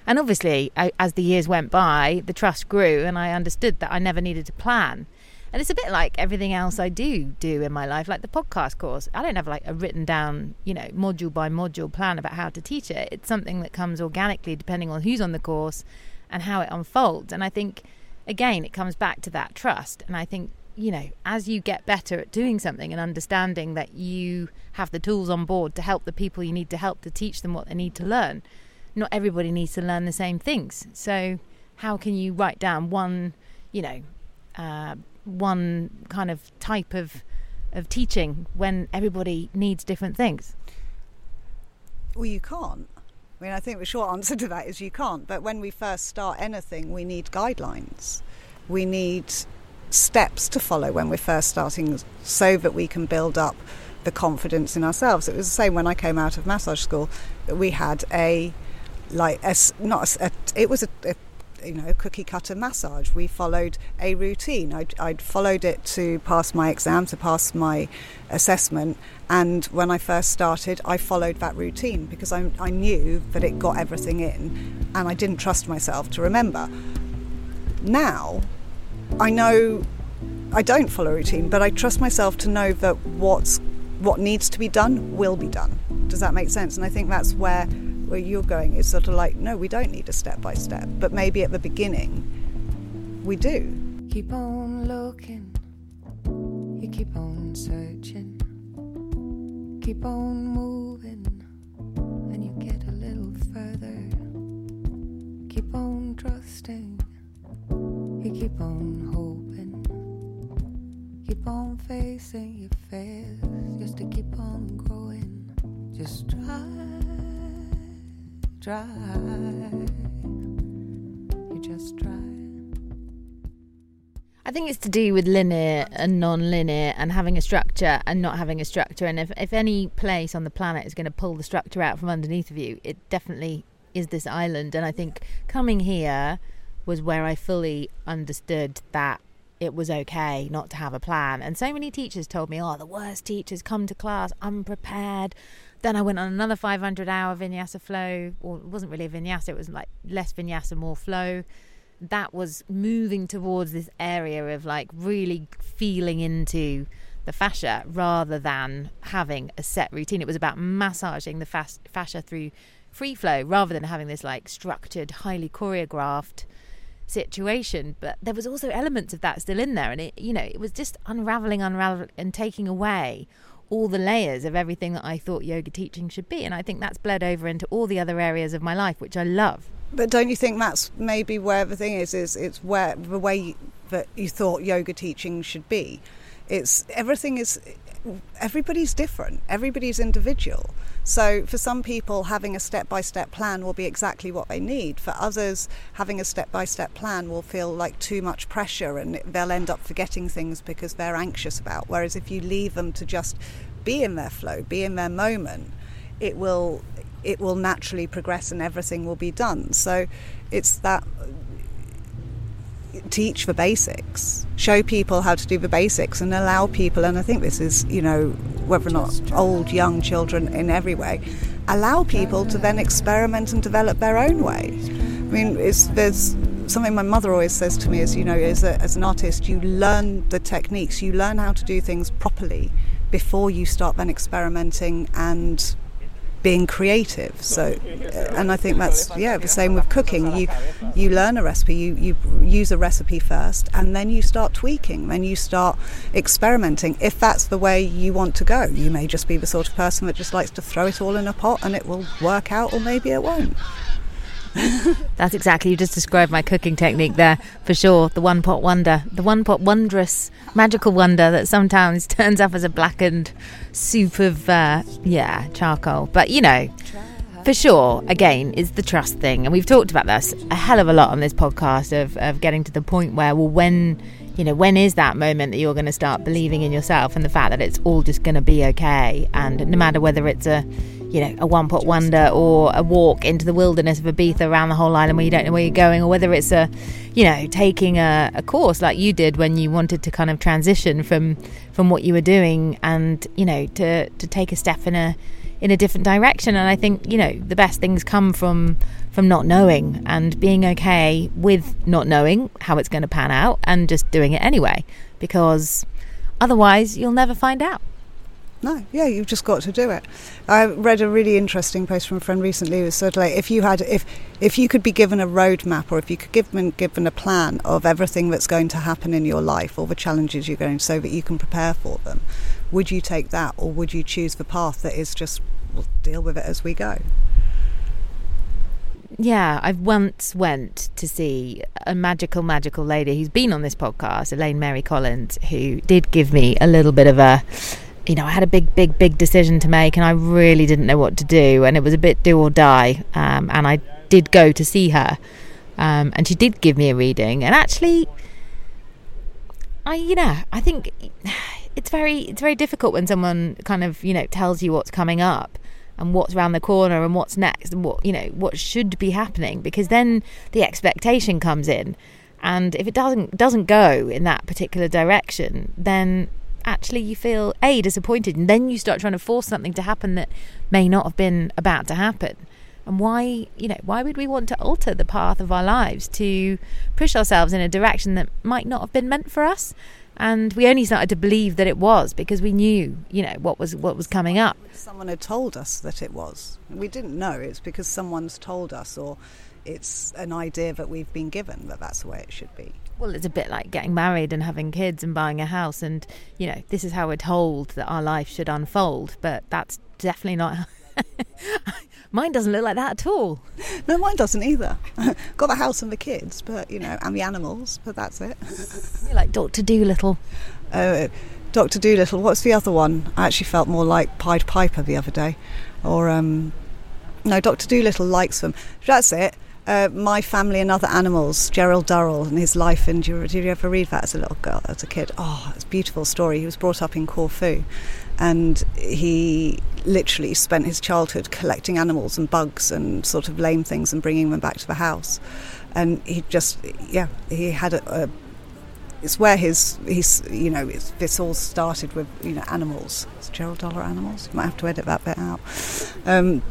And obviously, as the years went by, the trust grew, and I understood that I never needed to plan. And it's a bit like everything else I do do in my life, like the podcast course. I don't have like a written down, you know, module by module plan about how to teach it. It's something that comes organically depending on who's on the course and how it unfolds. And I think, again, it comes back to that trust. And I think, you know, as you get better at doing something and understanding that you have the tools on board to help the people you need to help to teach them what they need to learn, not everybody needs to learn the same things. So, how can you write down one, you know, uh, one kind of type of of teaching when everybody needs different things? Well, you can't. I mean, I think the short answer to that is you can't. But when we first start anything, we need guidelines. We need steps to follow when we're first starting so that we can build up the confidence in ourselves. It was the same when I came out of massage school. We had a like a, not a, it was a, a you know cookie cutter massage. We followed a routine. I'd, I'd, followed it to pass my exam, to pass my assessment, and when I first started, I followed that routine because I, I knew that it got everything in, and I didn't trust myself to remember. Now, I know I don't follow a routine, but I trust myself to know that what's what needs to be done will be done. Does that make sense? And I think that's where where you're going is sort of like, no, we don't need a step by step. But maybe at the beginning, we do. Keep on looking, you keep on searching, keep on moving, and you get a little further. Keep on trusting, you keep on hoping, keep on facing your fears just to keep on growing. Just try try. You just try. I think it's to do with linear and non-linear and having a structure and not having a structure. And if, if any place on the planet is going to pull the structure out from underneath of you, it definitely is this island. And I think coming here was where I fully understood that it was okay not to have a plan. And so many teachers told me, oh, the worst teachers come to class unprepared. Then I went on another 500 hour vinyasa flow, or it wasn't really a vinyasa, it was like less vinyasa, more flow. That was moving towards this area of like really feeling into the fascia rather than having a set routine. It was about massaging the fascia through free flow rather than having this like structured, highly choreographed situation. But there was also elements of that still in there, and it, you know, it was just unraveling, unraveling, and taking away all the layers of everything that I thought yoga teaching should be. And I think that's bled over into all the other areas of my life, which I love. But don't you think that's maybe where the thing is? Is it's where the way that you thought yoga teaching should be? It's everything is everybody's different. Everybody's individual. So, for some people, having a step by step plan will be exactly what they need. For others, having a step by step plan will feel like too much pressure and they'll end up forgetting things because they're anxious about. Whereas, if you leave them to just be in their flow, be in their moment, it will it will naturally progress and everything will be done. So it's that teach the basics, show people how to do the basics, and allow people. And I think this is, you know, whether or not old, young children in every way, allow people to then experiment and develop their own way. I mean, there's something my mother always says to me is, you know, as, as an artist, you learn the techniques, you learn how to do things properly before you start then experimenting and being creative. So, and I think that's yeah the same with cooking. You you learn a recipe, you you use a recipe first, and then you start tweaking. Then you start experimenting. If that's the way you want to go, you may just be the sort of person that just likes to throw it all in a pot and it will work out, or maybe it won't. That's exactly you just described my cooking technique there for sure. The one pot wonder, the one pot wondrous magical wonder that sometimes turns up as a blackened soup of uh, yeah charcoal. But you know, For sure, again, it's the trust thing. And we've talked about this a hell of a lot on this podcast of, of getting to the point where, well, when, you know, when is that moment that you're going to start believing in yourself and the fact that it's all just going to be okay? And no matter whether it's a, you know, a one pot wonder or a walk into the wilderness of Ibiza around the whole island where you don't know where you're going, or whether it's a, you know, taking a, a course like you did when you wanted to kind of transition from from what you were doing and, you know, to, to take a step in a in a different direction. And I think, you know, the best things come from from not knowing and being okay with not knowing how it's going to pan out and just doing it anyway. Because otherwise you'll never find out. No, yeah, you've just got to do it. I read a really interesting post from a friend recently who said, like, if you had, if if you could be given a roadmap, or if you could given given a plan of everything that's going to happen in your life, all the challenges you're going, to, so that you can prepare for them, would you take that, or would you choose the path that is just we'll deal with it as we go? Yeah, I once went to see a magical, magical lady who's been on this podcast, Elaine Mary Collins, who did give me a little bit of a you know, I had a big, big, big decision to make, and I really didn't know what to do, and it was a bit do or die. Um, and I did go to see her, um, and she did give me a reading. And actually, I, you know, I think it's very, it's very difficult when someone kind of, you know, tells you what's coming up and what's around the corner and what's next and what, you know, what should be happening, because then the expectation comes in, and if it doesn't doesn't go in that particular direction, then actually you feel a disappointed and then you start trying to force something to happen that may not have been about to happen. And why you know why would we want to alter the path of our lives to push ourselves in a direction that might not have been meant for us? And we only started to believe that it was because we knew you know what was what was coming up. Someone had told us that it was. We didn't know. It's because someone's told us or it's an idea that we've been given that that's the way it should be well, it's a bit like getting married and having kids and buying a house, and you know, this is how we're told that our life should unfold, but that's definitely not. how. mine doesn't look like that at all. No, mine doesn't either. Got the house and the kids, but you know, and the animals, but that's it. You're like Doctor Dolittle. Uh, Doctor Dolittle. What's the other one? I actually felt more like Pied Piper the other day, or um, no, Doctor Dolittle likes them. That's it. Uh, My Family and Other Animals, Gerald Durrell and his life. And you, did you ever read that as a little girl, as a kid? Oh, it's a beautiful story. He was brought up in Corfu and he literally spent his childhood collecting animals and bugs and sort of lame things and bringing them back to the house. And he just, yeah, he had a, a it's where his he's you know this all started with you know animals. It's Gerald Dollar animals. You might have to edit that bit out. Um,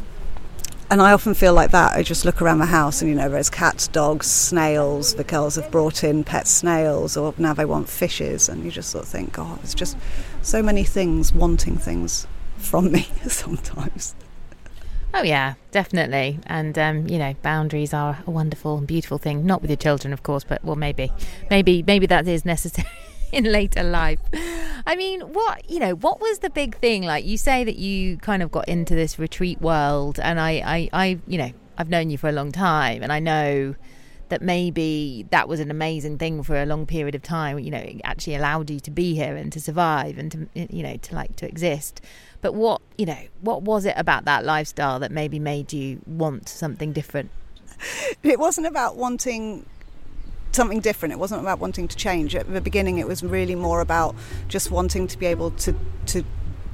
and I often feel like that. I just look around the house and, you know, there's cats, dogs, snails. The girls have brought in pet snails, or now they want fishes. And you just sort of think, God, there's just so many things wanting things from me sometimes. Oh, yeah, definitely. And, um, you know, boundaries are a wonderful and beautiful thing. Not with your children, of course, but, well, maybe. Maybe, maybe that is necessary. in later life. I mean, what you know, what was the big thing? Like you say that you kind of got into this retreat world, and I, I, I, you know, I've known you for a long time, and I know that maybe that was an amazing thing for a long period of time. You know, it actually allowed you to be here and to survive and to, you know, to like to exist. But what, you know, what was it about that lifestyle that maybe made you want something different? It wasn't about wanting something different. It wasn't about wanting to change. At the beginning, it was really more about just wanting to be able to to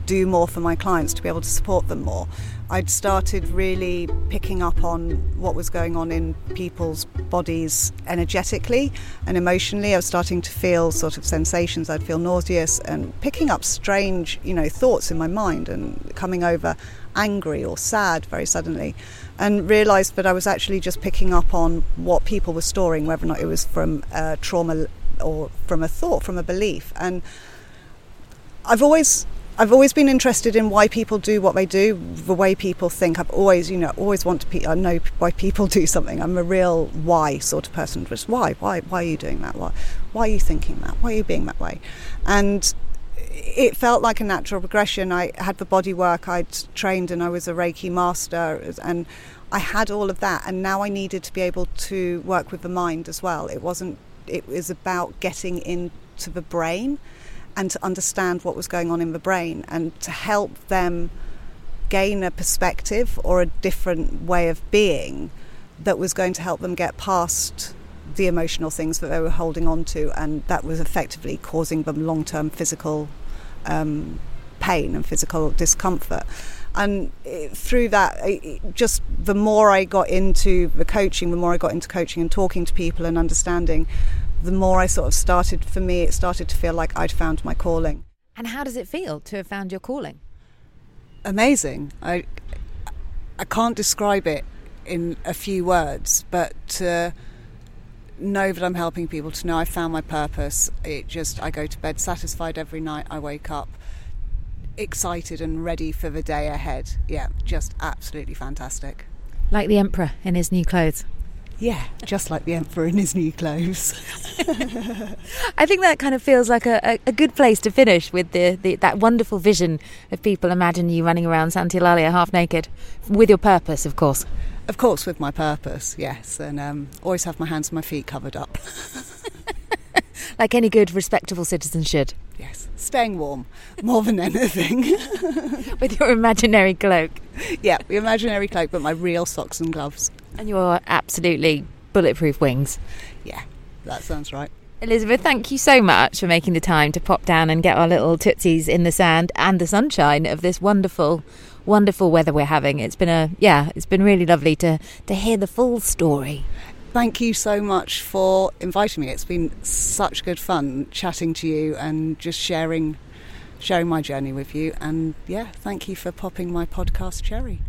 do more for my clients, to be able to support them more. I'd started really picking up on what was going on in people's bodies energetically and emotionally. I was starting to feel sort of sensations. I'd feel nauseous and picking up strange, you know, thoughts in my mind and coming over angry or sad very suddenly and realized that I was actually just picking up on what people were storing, whether or not it was from trauma or from a thought, from a belief. And I've always I've always been interested in why people do what they do, the way people think. I've always, you know, always want to. Pe- I know why people do something. I'm a real why sort of person. Just why, why, why are you doing that? Why, why are you thinking that? Why are you being that way? And it felt like a natural progression. I had the body work. I'd trained and I was a Reiki master, and I had all of that. And now I needed to be able to work with the mind as well. It wasn't. It was about getting into the brain and to understand what was going on in the brain and to help them gain a perspective or a different way of being that was going to help them get past the emotional things that they were holding on to, and that was effectively causing them long term physical um, pain and physical discomfort. And it, through that, it, just the more I got into the coaching, the more I got into coaching and talking to people and understanding, the more I sort of started, for me, it started to feel like I'd found my calling. And how does it feel to have found your calling? Amazing. I, I can't describe it in a few words, but to know that I'm helping people, to know I found my purpose, it just, I go to bed satisfied every night, I wake up excited and ready for the day ahead. Yeah, just absolutely fantastic. Like the Emperor in his new clothes. Yeah, just like the Emperor in his new clothes. I think that kind of feels like a, a, good place to finish with the, the, that wonderful vision of people imagine you running around Santa half naked, with your purpose, of course. Of course, with my purpose, yes, and um, always have my hands and my feet covered up. like any good, respectable citizen should. Yes, staying warm more than anything. With your imaginary cloak. Yeah, the imaginary cloak, but my real socks and gloves. And your absolutely bulletproof wings. Yeah, that sounds right. Elizabeth, thank you so much for making the time to pop down and get our little tootsies in the sand and the sunshine of this wonderful, wonderful weather we're having. It's been a yeah, it's been really lovely to to hear the full story thank you so much for inviting me. It's been such good fun chatting to you and just sharing sharing my journey with you. And yeah, thank you for popping my podcast cherry.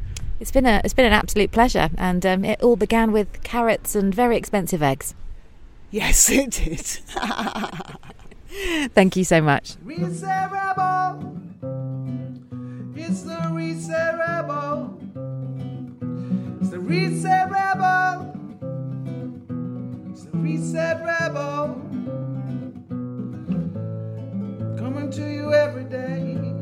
It's been a it's been an absolute pleasure, and um, it all began with carrots and very expensive eggs. Yes, it did. Thank you so much. It's the reset rebel. It's the reset rebel. It's the reset rebel. Coming to you every day.